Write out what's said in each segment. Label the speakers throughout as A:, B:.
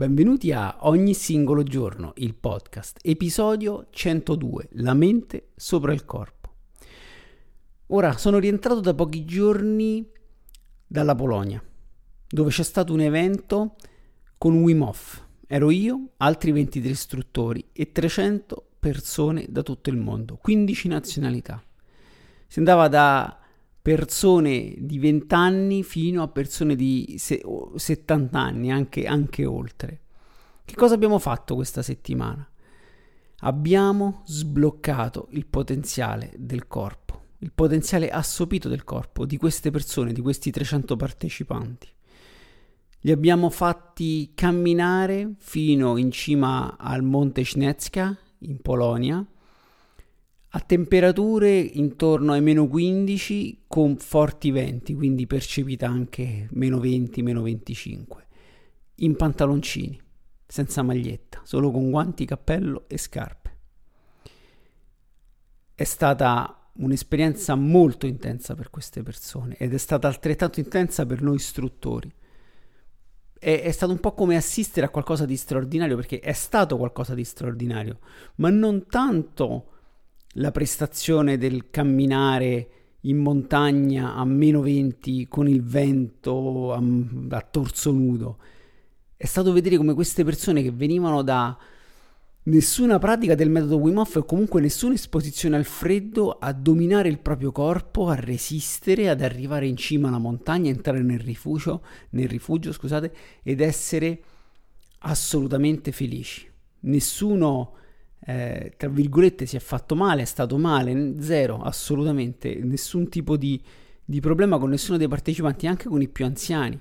A: Benvenuti a Ogni singolo giorno, il podcast, episodio 102, La mente sopra il corpo. Ora, sono rientrato da pochi giorni dalla Polonia, dove c'è stato un evento con Wim Hof. Ero io, altri 23 istruttori e 300 persone da tutto il mondo, 15 nazionalità. Si andava da persone di 20 anni fino a persone di 70 anni, anche, anche oltre. Che cosa abbiamo fatto questa settimana? Abbiamo sbloccato il potenziale del corpo, il potenziale assopito del corpo di queste persone, di questi 300 partecipanti. Li abbiamo fatti camminare fino in cima al Monte Schnecka in Polonia a temperature intorno ai meno 15 con forti venti, quindi percepita anche meno 20, meno 25, in pantaloncini, senza maglietta, solo con guanti, cappello e scarpe. È stata un'esperienza molto intensa per queste persone ed è stata altrettanto intensa per noi istruttori. È, stato un po' come assistere a qualcosa di straordinario perché è stato qualcosa di straordinario, ma non tanto la prestazione del camminare in montagna a meno 20 con il vento a, a torso nudo. È stato vedere come queste persone che venivano da nessuna pratica del metodo Wim Hof o comunque nessuna esposizione al freddo a dominare il proprio corpo, a resistere, ad arrivare in cima alla montagna, entrare nel rifugio, nel rifugio scusate, ed essere assolutamente felici. Nessuno eh, tra virgolette si è fatto male, è stato male, zero, assolutamente, nessun tipo di, di, problema con nessuno dei partecipanti, anche con i più anziani.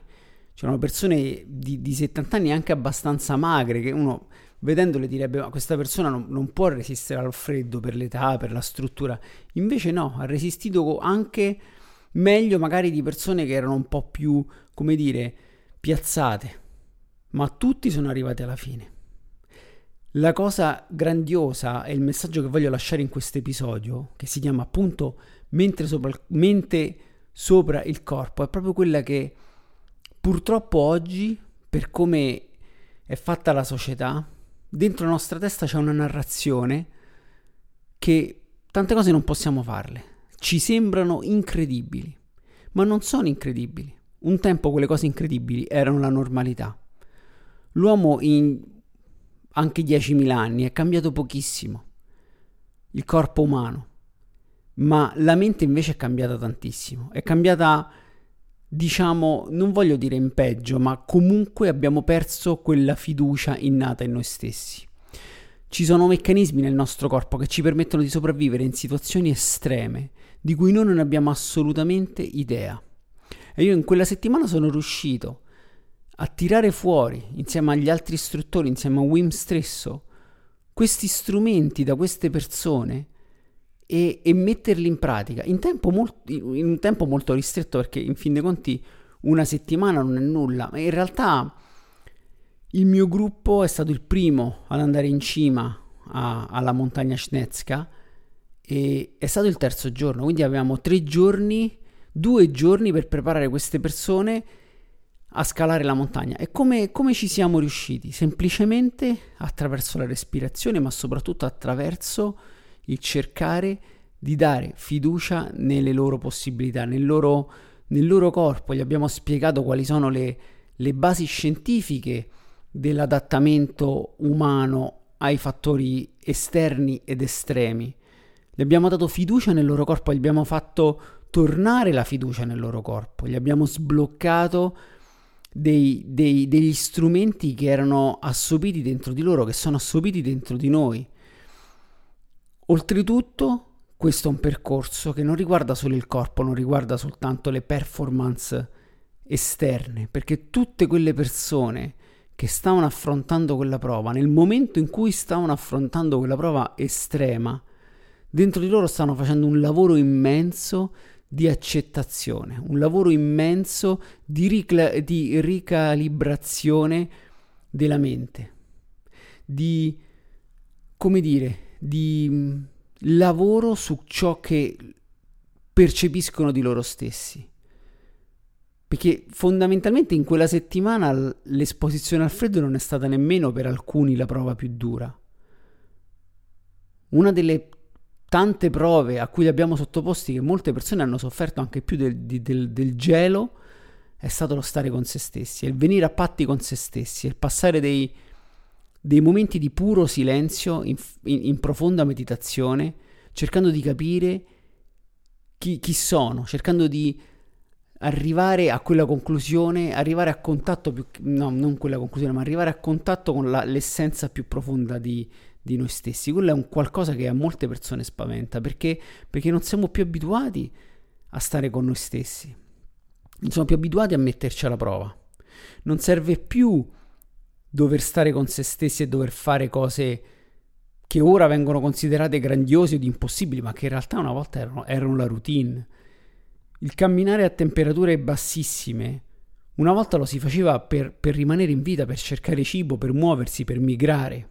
A: C'erano persone di, di 70 anni anche abbastanza magre che uno vedendole direbbe ma questa persona non, non, può resistere al freddo per l'età, per la struttura. Invece no, ha resistito anche meglio magari di persone che erano un po' più, come dire, piazzate. Ma tutti sono arrivati alla fine. La cosa grandiosa e il messaggio che voglio lasciare in questo episodio, che si chiama appunto mente sopra, mente sopra il corpo, è proprio quella che purtroppo oggi, per come è fatta la società, dentro la nostra testa c'è una narrazione che tante cose non possiamo farle. Ci sembrano incredibili, ma non sono incredibili. Un tempo quelle cose incredibili erano la normalità. L'uomo in anche 10.000 anni, è cambiato pochissimo il corpo umano, ma la mente invece è cambiata tantissimo, è cambiata, diciamo, non voglio dire in peggio, ma comunque abbiamo perso quella fiducia innata in noi stessi. Ci sono meccanismi nel nostro corpo che ci permettono di sopravvivere in situazioni estreme di cui noi non abbiamo assolutamente idea. E io in quella settimana sono riuscito a tirare fuori, insieme agli altri istruttori, insieme a Wim stesso, questi strumenti da queste persone e, e metterli in pratica. In, molt- in, un tempo molto ristretto perché in fin dei conti una settimana non è nulla, ma in realtà il mio gruppo è stato il primo ad andare in cima a, alla montagna Schnezka e è stato il terzo giorno, quindi avevamo tre giorni, due giorni per preparare queste persone a scalare la montagna. E come, come ci siamo riusciti? Semplicemente attraverso la respirazione, ma soprattutto attraverso il cercare di dare fiducia nelle loro possibilità, nel loro, nel loro corpo. Gli abbiamo spiegato quali sono le, le basi scientifiche dell'adattamento umano ai fattori esterni ed estremi. Gli abbiamo dato fiducia nel loro corpo, gli abbiamo fatto tornare la fiducia nel loro corpo, gli abbiamo sbloccato dei, dei, degli strumenti che erano assopiti dentro di loro, che sono assopiti dentro di noi. Oltretutto, questo è un percorso che non riguarda solo il corpo, non riguarda soltanto le performance esterne, perché tutte quelle persone che stavano affrontando quella prova, nel momento in cui stavano affrontando quella prova estrema, dentro di loro stavano facendo un lavoro immenso di accettazione, un lavoro immenso di, ricla- di ricalibrazione della mente, di, come dire, di mm, lavoro su ciò che percepiscono di loro stessi. Perché fondamentalmente in quella settimana l'esposizione al freddo non è stata nemmeno per alcuni la prova più dura. Una delle tante prove a cui li abbiamo sottoposti, che molte persone hanno sofferto anche più del, del, del gelo, è stato lo stare con se stessi, il venire a patti con se stessi, il passare dei, dei momenti di puro silenzio in, in, in, profonda meditazione, cercando di capire chi, chi sono, cercando di arrivare a quella conclusione, arrivare a contatto più, no, non quella conclusione, ma arrivare a contatto con la, l'essenza più profonda di, di noi stessi. Quello è un qualcosa che a molte persone spaventa perché, perché non siamo più abituati a stare con noi stessi, non siamo più abituati a metterci alla prova. Non serve più dover stare con se stessi e dover fare cose che ora vengono considerate grandiose ed impossibili, ma che in realtà una volta erano, erano la routine. Il camminare a temperature bassissime, una volta lo si faceva per, per rimanere in vita, per cercare cibo, per muoversi, per migrare.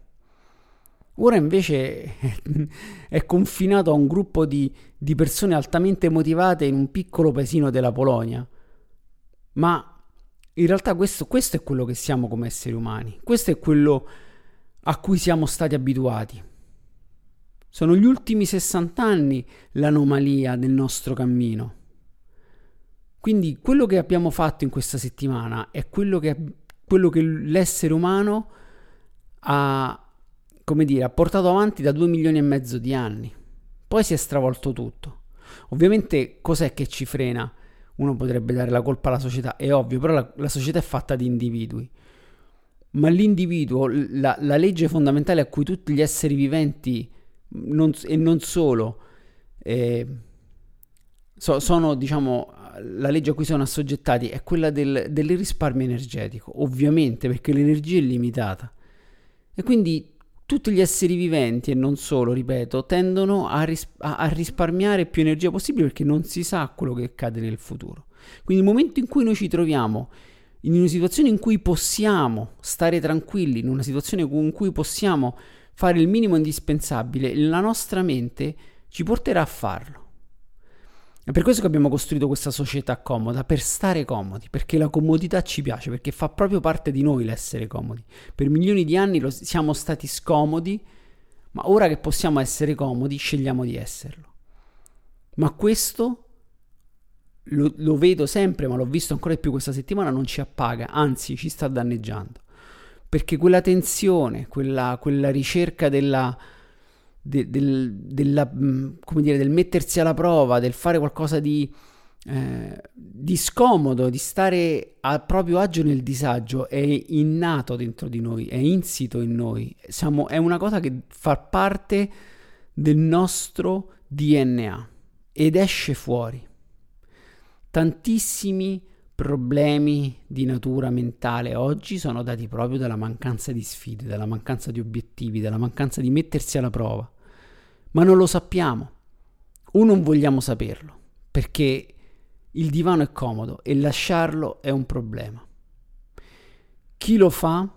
A: Ora invece è confinato a un gruppo di, di, persone altamente motivate in un piccolo paesino della Polonia. Ma in realtà questo, questo è quello che siamo come esseri umani, questo è quello a cui siamo stati abituati. Sono gli ultimi 60 anni l'anomalia del nostro cammino. Quindi quello che abbiamo fatto in questa settimana è quello che, quello che l'essere umano ha come dire, ha portato avanti da due milioni e mezzo di anni. Poi si è stravolto tutto. Ovviamente cos'è che ci frena? Uno potrebbe dare la colpa alla società, è ovvio, però la, la società è fatta di individui. Ma l'individuo, la, la, legge fondamentale a cui tutti gli esseri viventi, non, e non solo, eh, so, sono, diciamo, la legge a cui sono assoggettati è quella del, del risparmio energetico, ovviamente, perché l'energia è limitata. E quindi tutti gli esseri viventi, e non solo, ripeto, tendono a, ris- a, risparmiare più energia possibile perché non si sa quello che accade nel futuro. Quindi il momento in cui noi ci troviamo in una situazione in cui possiamo stare tranquilli, in una situazione in cui possiamo fare il minimo indispensabile, la nostra mente ci porterà a farlo. È per questo che abbiamo costruito questa società comoda, per stare comodi, perché la comodità ci piace, perché fa proprio parte di noi l'essere comodi. Per milioni di anni lo, siamo stati scomodi, ma ora che possiamo essere comodi, scegliamo di esserlo. Ma questo lo, lo vedo sempre, ma l'ho visto ancora di più questa settimana, non ci appaga, anzi ci sta danneggiando. Perché quella tensione, quella, quella ricerca della de, del, della, mm, dire, del, mettersi alla prova, del fare qualcosa di, eh, di scomodo, di stare a proprio agio nel disagio, è innato dentro di noi, è insito in noi. Siamo, è una cosa che fa parte del nostro DNA ed esce fuori. Tantissimi problemi di natura mentale oggi sono dati proprio dalla mancanza di sfide, dalla mancanza di obiettivi, dalla mancanza di mettersi alla prova ma non lo sappiamo o non vogliamo saperlo perché il divano è comodo e lasciarlo è un problema. Chi lo fa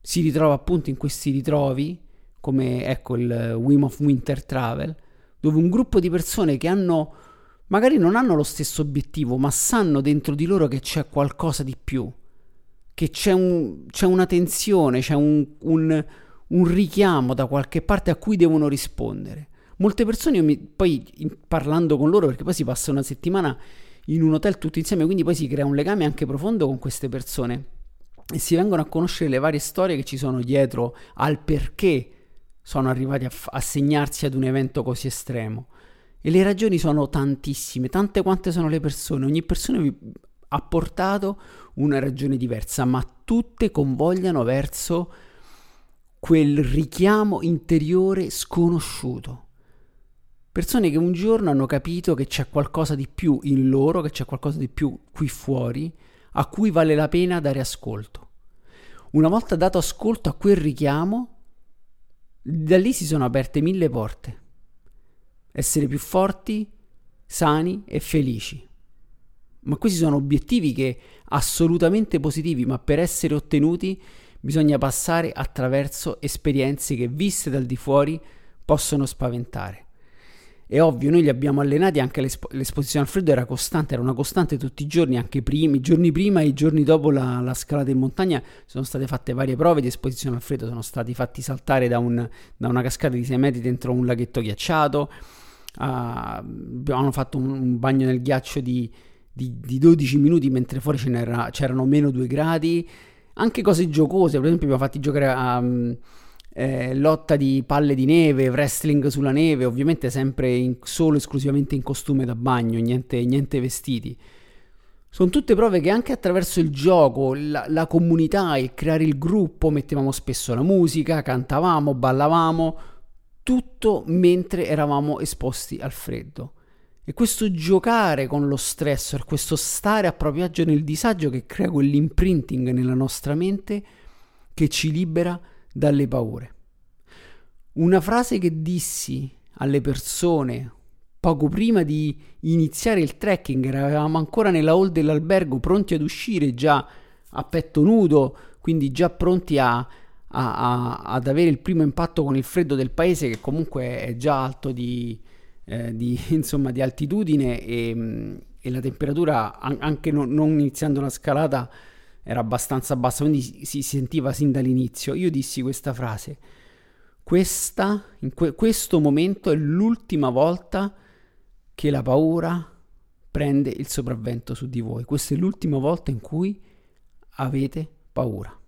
A: si ritrova appunto in questi ritrovi, come ecco il Wim of Winter Travel, dove un gruppo di persone che hanno, magari non hanno lo stesso obiettivo, ma sanno dentro di loro che c'è qualcosa di più, che c'è, un, c'è una tensione, c'è un, un un richiamo da qualche parte a cui devono rispondere. Molte persone, mi, poi in, parlando con loro, perché poi si passa una settimana in un hotel tutti insieme, quindi poi si crea un legame anche profondo con queste persone e si vengono a conoscere le varie storie che ci sono dietro al perché sono arrivati a, a segnarsi ad un evento così estremo. E le ragioni sono tantissime, tante quante sono le persone, ogni persona vi ha portato una ragione diversa, ma tutte convogliano verso quel richiamo interiore sconosciuto. Persone che un giorno hanno capito che c'è qualcosa di più in loro, che c'è qualcosa di più qui fuori, a cui vale la pena dare ascolto. Una volta dato ascolto a quel richiamo, da lì si sono aperte mille porte. Essere più forti, sani e felici. Ma questi sono obiettivi che assolutamente positivi, ma per essere ottenuti bisogna passare attraverso esperienze che viste dal di fuori possono spaventare. È ovvio, noi li abbiamo allenati anche l'espo- l'esposizione al freddo era costante, era una costante tutti i giorni, anche primi, i giorni prima e i giorni dopo la, la, scalata in montagna sono state fatte varie prove di esposizione al freddo, sono stati fatti saltare da, un, da una cascata di 6 metri dentro un laghetto ghiacciato, uh, hanno fatto un, un, bagno nel ghiaccio di, di, di 12 minuti mentre fuori c'erano meno 2 gradi, anche cose giocose, per esempio abbiamo fatti giocare a... Um, eh, lotta di palle di neve, wrestling sulla neve, ovviamente sempre in, solo esclusivamente in costume da bagno, niente, niente vestiti. Sono tutte prove che anche attraverso il gioco, la, la, comunità, il creare il gruppo, mettevamo spesso la musica, cantavamo, ballavamo, tutto mentre eravamo esposti al freddo. E questo giocare con lo stressor, questo stare a proprio agio nel disagio che crea quell'imprinting nella nostra mente che ci libera dalle paure. Una frase che dissi alle persone poco prima di iniziare il trekking, eravamo ancora nella hall dell'albergo pronti ad uscire già a petto nudo, quindi già pronti a, a, a, ad avere il primo impatto con il freddo del paese che comunque è già alto di, eh, di, insomma, di altitudine e, e, la temperatura anche non, iniziando la scalata era abbastanza bassa, quindi si, si sentiva sin dall'inizio. Io dissi questa frase, questa, in que- questo momento è l'ultima volta che la paura prende il sopravvento su di voi. Questa è l'ultima volta in cui avete paura.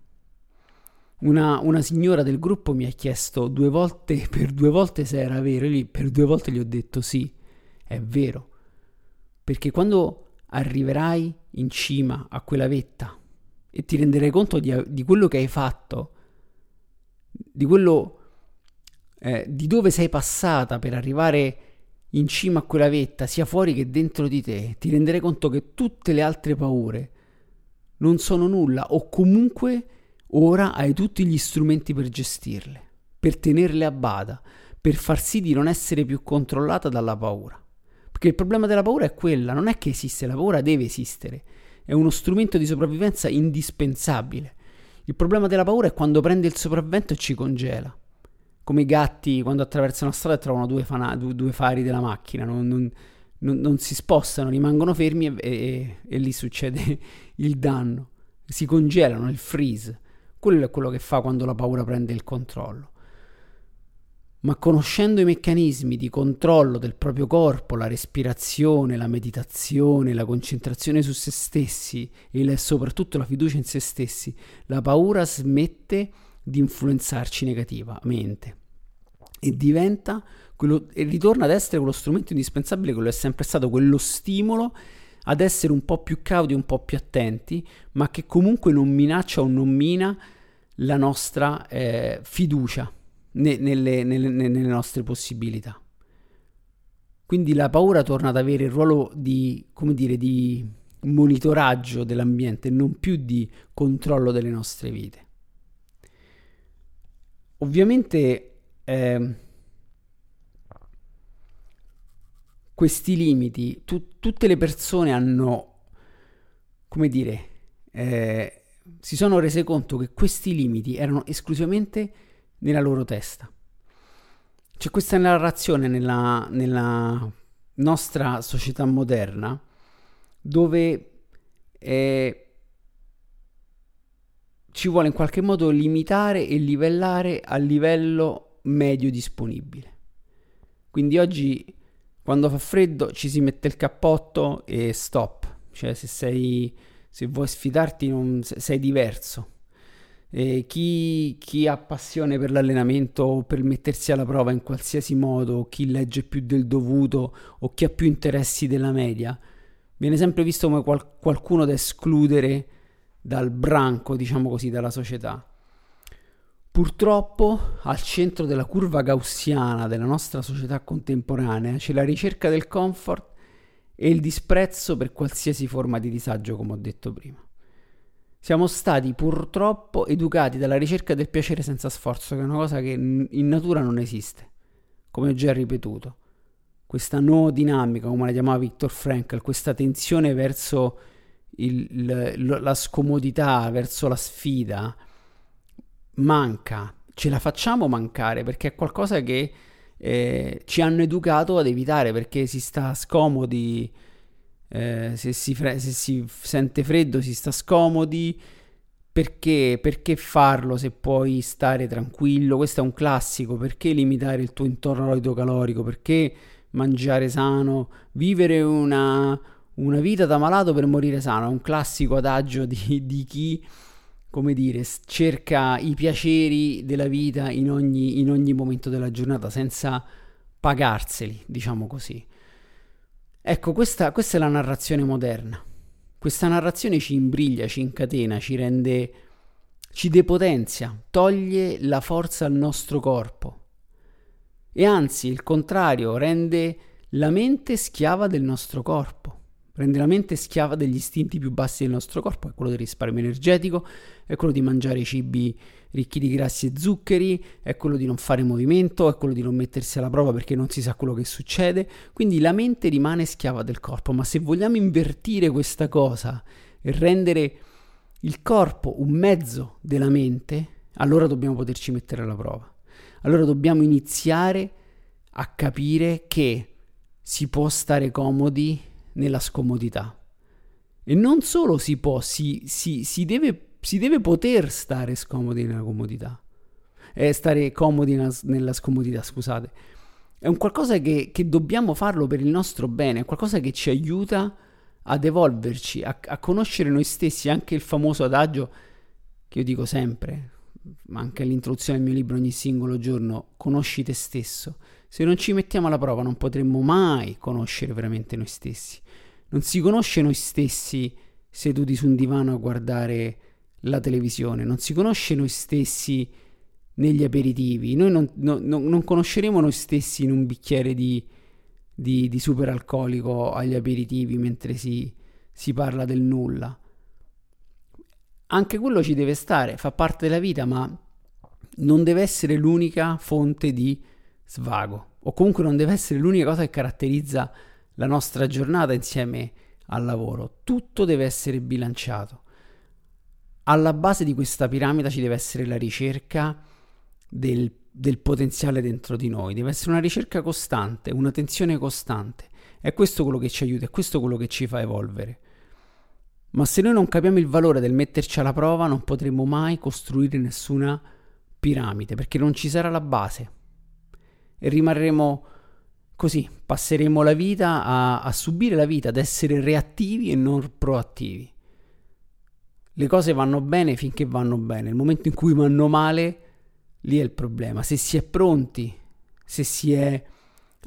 A: Una, una, signora del gruppo mi ha chiesto due volte, per due volte se era vero, e lì per due volte gli ho detto sì, è vero. Perché quando arriverai in cima a quella vetta e ti renderai conto di, di quello che hai fatto, di quello eh, di dove sei passata per arrivare in cima a quella vetta, sia fuori che dentro di te, ti renderai conto che tutte le altre paure non sono nulla o comunque ora hai tutti gli strumenti per gestirle, per tenerle a bada, per far sì di non essere più controllata dalla paura. Perché il problema della paura è quella, non è che esiste, la paura deve esistere è uno strumento di sopravvivenza indispensabile. Il problema della paura è quando prende il sopravvento e ci congela. Come i gatti quando attraversano la strada e trovano due, fana- due, due fari della macchina, non, non, non, non, si spostano, rimangono fermi e, e, e lì succede il danno. Si congelano, il freeze. Quello è quello che fa quando la paura prende il controllo. Ma conoscendo i meccanismi di controllo del proprio corpo, la respirazione, la meditazione, la concentrazione su se stessi e soprattutto la fiducia in se stessi, la paura smette di influenzarci negativamente. E diventa quello, e ritorna ad essere quello strumento indispensabile, quello è sempre stato quello stimolo ad essere un po' più cauti, un po' più attenti, ma che comunque non minaccia o non mina la nostra eh, fiducia ne, nelle, nelle, nelle nostre possibilità. Quindi la paura torna ad avere il ruolo di, come dire, di monitoraggio dell'ambiente, non più di controllo delle nostre vite. Ovviamente eh, questi limiti, tu, tutte le persone hanno, come dire, eh, si sono rese conto che questi limiti erano esclusivamente nella loro testa. C'è questa narrazione nella, nella nostra società moderna dove eh, ci vuole in qualche modo limitare e livellare al livello medio disponibile. Quindi oggi quando fa freddo ci si mette il cappotto e stop, cioè se sei se vuoi sfidarti non, sei diverso chi, chi, ha passione per l'allenamento o per mettersi alla prova in qualsiasi modo, chi legge più del dovuto o chi ha più interessi della media, viene sempre visto come qual- qualcuno da escludere dal branco, diciamo così, dalla società. Purtroppo al centro della curva gaussiana della nostra società contemporanea c'è la ricerca del comfort e il disprezzo per qualsiasi forma di disagio, come ho detto prima. Siamo stati purtroppo educati dalla ricerca del piacere senza sforzo, che è una cosa che in natura non esiste, come ho già ripetuto. Questa no dinamica, come la chiamava Viktor Frankl, questa tensione verso il, la scomodità, verso la sfida, manca. Ce la facciamo mancare perché è qualcosa che eh, ci hanno educato ad evitare perché si sta scomodi, eh, se, si fre- se, si sente freddo si sta scomodi. Perché, perché farlo se puoi stare tranquillo? Questo è un classico. Perché limitare il tuo intorno calorico? Perché mangiare sano? Vivere una, una vita da malato per morire sano. È un classico adagio di, di chi come dire, cerca i piaceri della vita in ogni, in ogni momento della giornata senza pagarseli, diciamo così. Ecco, questa, questa è la narrazione moderna. Questa narrazione ci imbriglia, ci incatena, ci rende, ci depotenzia, toglie la forza al nostro corpo. E anzi, il contrario, rende la mente schiava del nostro corpo rende la mente schiava degli istinti più bassi del nostro corpo, è quello del risparmio energetico, è quello di mangiare cibi ricchi di grassi e zuccheri, è quello di non fare movimento, è quello di non mettersi alla prova perché non si sa quello che succede. Quindi la mente rimane schiava del corpo, ma se vogliamo invertire questa cosa e rendere il corpo un mezzo della mente, allora dobbiamo poterci mettere alla prova. Allora dobbiamo iniziare a capire che si può stare comodi nella scomodità. E non solo si può, si, si, si, deve, si deve, poter stare scomodi nella comodità. Eh, stare comodi nella, nella, scomodità, scusate. È un qualcosa che, che, dobbiamo farlo per il nostro bene, è qualcosa che ci aiuta ad evolverci, a, a conoscere noi stessi, anche il famoso adagio che io dico sempre, ma anche all'introduzione del mio libro ogni singolo giorno, conosci te stesso. Se non ci mettiamo alla prova non potremmo mai conoscere veramente noi stessi. Non si conosce noi stessi seduti su un divano a guardare la televisione, non si conosce noi stessi negli aperitivi, noi non, no, no, non conosceremo noi stessi in un bicchiere di, di, di superalcolico agli aperitivi mentre si, si parla del nulla. Anche quello ci deve stare, fa parte della vita, ma non deve essere l'unica fonte di svago, o comunque non deve essere l'unica cosa che caratterizza la nostra giornata insieme al lavoro. Tutto deve essere bilanciato. Alla base di questa piramide ci deve essere la ricerca del, del potenziale dentro di noi, deve essere una ricerca costante, una tensione costante. È questo quello che ci aiuta, è questo quello che ci fa evolvere. Ma se noi non capiamo il valore del metterci alla prova, non potremo mai costruire nessuna piramide, perché non ci sarà la base e rimarremo così, passeremo la vita a, a subire la vita, ad essere reattivi e non proattivi. Le cose vanno bene finché vanno bene, nel momento in cui vanno male, lì è il problema. Se si è pronti, se si è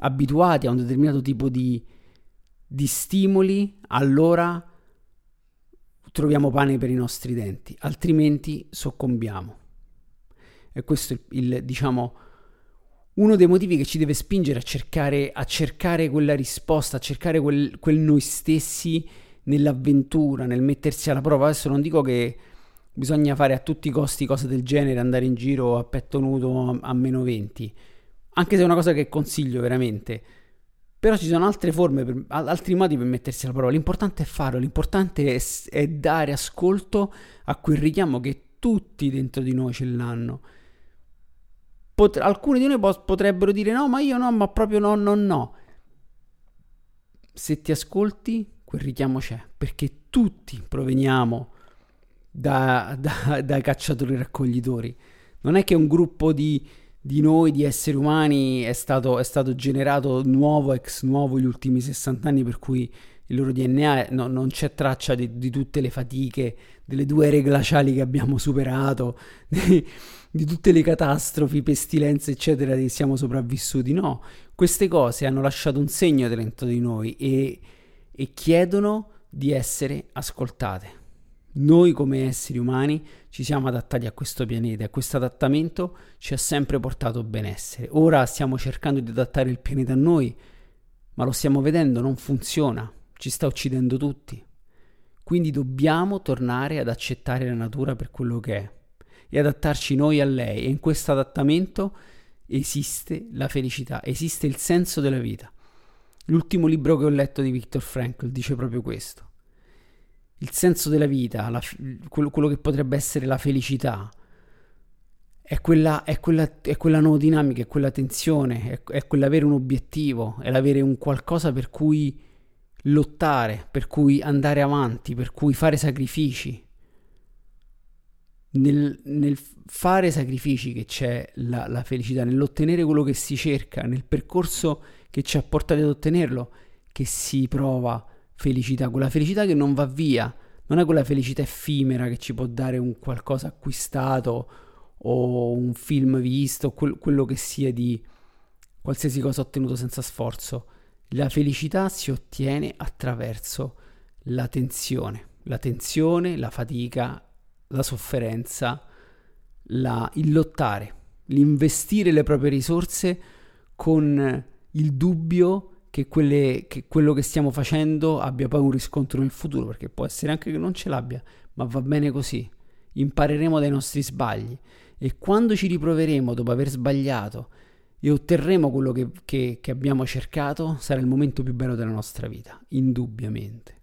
A: abituati a un determinato tipo di, di stimoli, allora troviamo pane per i nostri denti, altrimenti soccombiamo. E questo è il, il diciamo, uno dei motivi che ci deve spingere a cercare, a cercare quella risposta, a cercare quel, quel, noi stessi nell'avventura, nel mettersi alla prova. Adesso non dico che bisogna fare a tutti i costi cose del genere, andare in giro a petto nudo a, meno 20, anche se è una cosa che consiglio veramente. Però ci sono altre forme, per, altri modi per mettersi alla prova. L'importante è farlo, l'importante è, è dare ascolto a quel richiamo che tutti dentro di noi ce l'hanno pot- alcuni di noi po- potrebbero dire no, ma io no, ma proprio no, no, no. Se ti ascolti, quel richiamo c'è, perché tutti proveniamo da, da, dai cacciatori raccoglitori. Non è che un gruppo di, di noi, di esseri umani, è stato, è stato, generato nuovo, ex nuovo, gli ultimi 60 anni, per cui il loro DNA no, non c'è traccia di, di, tutte le fatiche, delle due ere glaciali che abbiamo superato, di tutte le catastrofi, pestilenze, eccetera, che siamo sopravvissuti. No, queste cose hanno lasciato un segno dentro di noi e, e chiedono di essere ascoltate. Noi come esseri umani ci siamo adattati a questo pianeta e questo adattamento ci ha sempre portato benessere. Ora stiamo cercando di adattare il pianeta a noi, ma lo stiamo vedendo, non funziona, ci sta uccidendo tutti. Quindi dobbiamo tornare ad accettare la natura per quello che è e adattarci noi a lei e in questo adattamento esiste la felicità, esiste il senso della vita. L'ultimo libro che ho letto di Viktor Frankl dice proprio questo. Il senso della vita, la, quello, quello, che potrebbe essere la felicità, è quella, è quella, è quella no dinamica, è quella tensione, è, è quell'avere un obiettivo, è l'avere un qualcosa per cui lottare, per cui andare avanti, per cui fare sacrifici nel, nel fare sacrifici che c'è la, la felicità, nell'ottenere quello che si cerca, nel percorso che ci ha portati ad ottenerlo, che si prova felicità, quella felicità che non va via, non è quella felicità effimera che ci può dare un qualcosa acquistato o un film visto, quel, quello che sia di qualsiasi cosa ottenuto senza sforzo. La felicità si ottiene attraverso la tensione, la tensione, la fatica la sofferenza, la, il lottare, l'investire le proprie risorse con il dubbio che, quelle, che, quello che stiamo facendo abbia poi un riscontro nel futuro, perché può essere anche che non ce l'abbia, ma va bene così. Impareremo dai nostri sbagli e quando ci riproveremo dopo aver sbagliato e otterremo quello che, che, che abbiamo cercato, sarà il momento più bello della nostra vita, indubbiamente.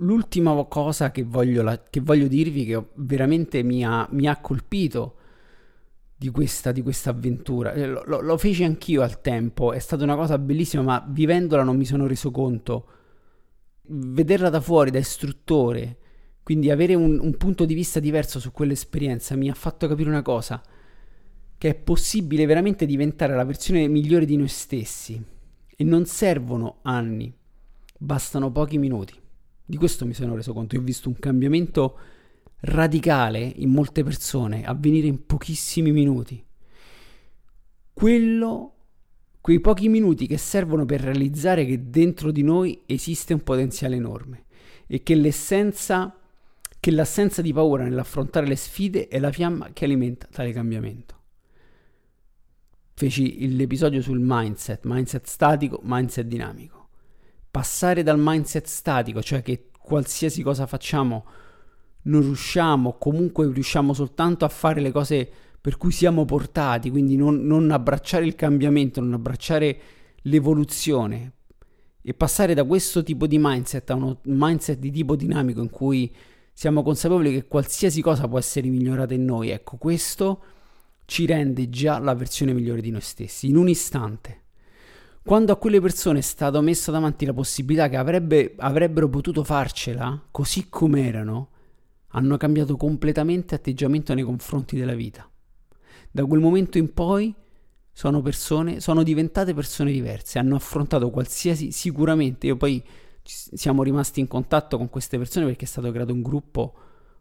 A: l'ultima cosa che voglio, la, che voglio, dirvi, che veramente mi ha, mi ha colpito di questa, di questa avventura, eh, lo, lo, lo, feci anch'io al tempo, è stata una cosa bellissima, ma vivendola non mi sono reso conto. Vederla da fuori, da istruttore, quindi avere un, un punto di vista diverso su quell'esperienza mi ha fatto capire una cosa, che è possibile veramente diventare la versione migliore di noi stessi e non servono anni, bastano pochi minuti. Di questo mi sono reso conto. Io ho visto un cambiamento radicale in molte persone avvenire in pochissimi minuti. Quello, quei pochi minuti che servono per realizzare che dentro di noi esiste un potenziale enorme e che l'essenza, che l'assenza di paura nell'affrontare le sfide è la fiamma che alimenta tale cambiamento. Feci l'episodio sul mindset, mindset statico, mindset dinamico passare dal mindset statico, cioè che qualsiasi cosa facciamo non riusciamo, comunque riusciamo soltanto a fare le cose per cui siamo portati, quindi non, non abbracciare il cambiamento, non abbracciare l'evoluzione e passare da questo tipo di mindset a uno mindset di tipo dinamico in cui siamo consapevoli che qualsiasi cosa può essere migliorata in noi, ecco questo ci rende già la versione migliore di noi stessi in un istante. Quando a quelle persone è stata messa davanti la possibilità che avrebbe, avrebbero potuto farcela così come erano, hanno cambiato completamente atteggiamento nei confronti della vita. Da quel momento in poi sono persone, sono diventate persone diverse, hanno affrontato qualsiasi, sicuramente, io poi siamo rimasti in contatto con queste persone perché è stato creato un gruppo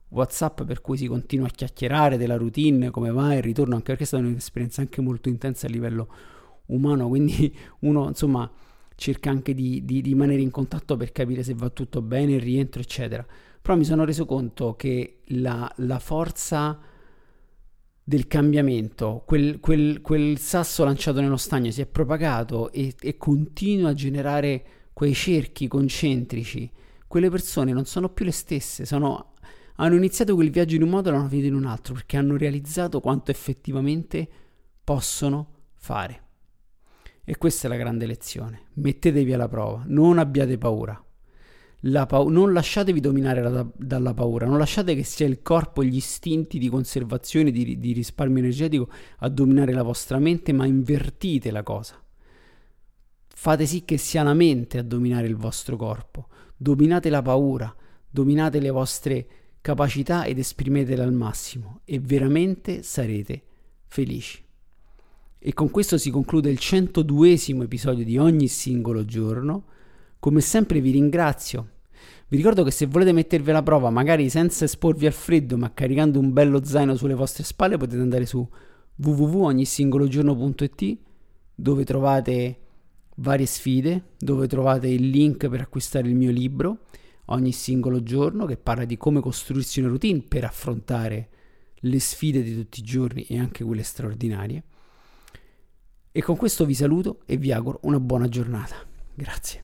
A: WhatsApp per cui si continua a chiacchierare della routine, come va il ritorno, anche perché è stata un'esperienza anche molto intensa a livello umano, quindi uno insomma cerca anche di, di, di, rimanere in contatto per capire se va tutto bene, il rientro, eccetera. Però mi sono reso conto che la, la forza del cambiamento, quel, quel, quel, sasso lanciato nello stagno si è propagato e, e continua a generare quei cerchi concentrici. Quelle persone non sono più le stesse, sono, hanno iniziato quel viaggio in un modo e l'hanno finito in un altro perché hanno realizzato quanto effettivamente possono fare. E questa è la grande lezione. Mettetevi alla prova, non abbiate paura. Pa- non lasciatevi dominare la, dalla paura, non lasciate che sia il corpo e gli istinti di conservazione, di, di risparmio energetico a dominare la vostra mente, ma invertite la cosa. Fate sì che sia la mente a dominare il vostro corpo. Dominate la paura, dominate le vostre capacità ed esprimetele al massimo e veramente sarete felici. E con questo si conclude il 102 episodio di ogni singolo giorno. Come sempre vi ringrazio. Vi ricordo che se volete mettervi alla prova, magari senza esporvi al freddo, ma caricando un bello zaino sulle vostre spalle, potete andare su www.ognisingologiorno.it dove trovate varie sfide, dove trovate il link per acquistare il mio libro ogni singolo giorno che parla di come costruirsi una routine per affrontare le sfide di tutti i giorni e anche quelle straordinarie E con questo vi saluto e vi auguro una buona giornata. Grazie.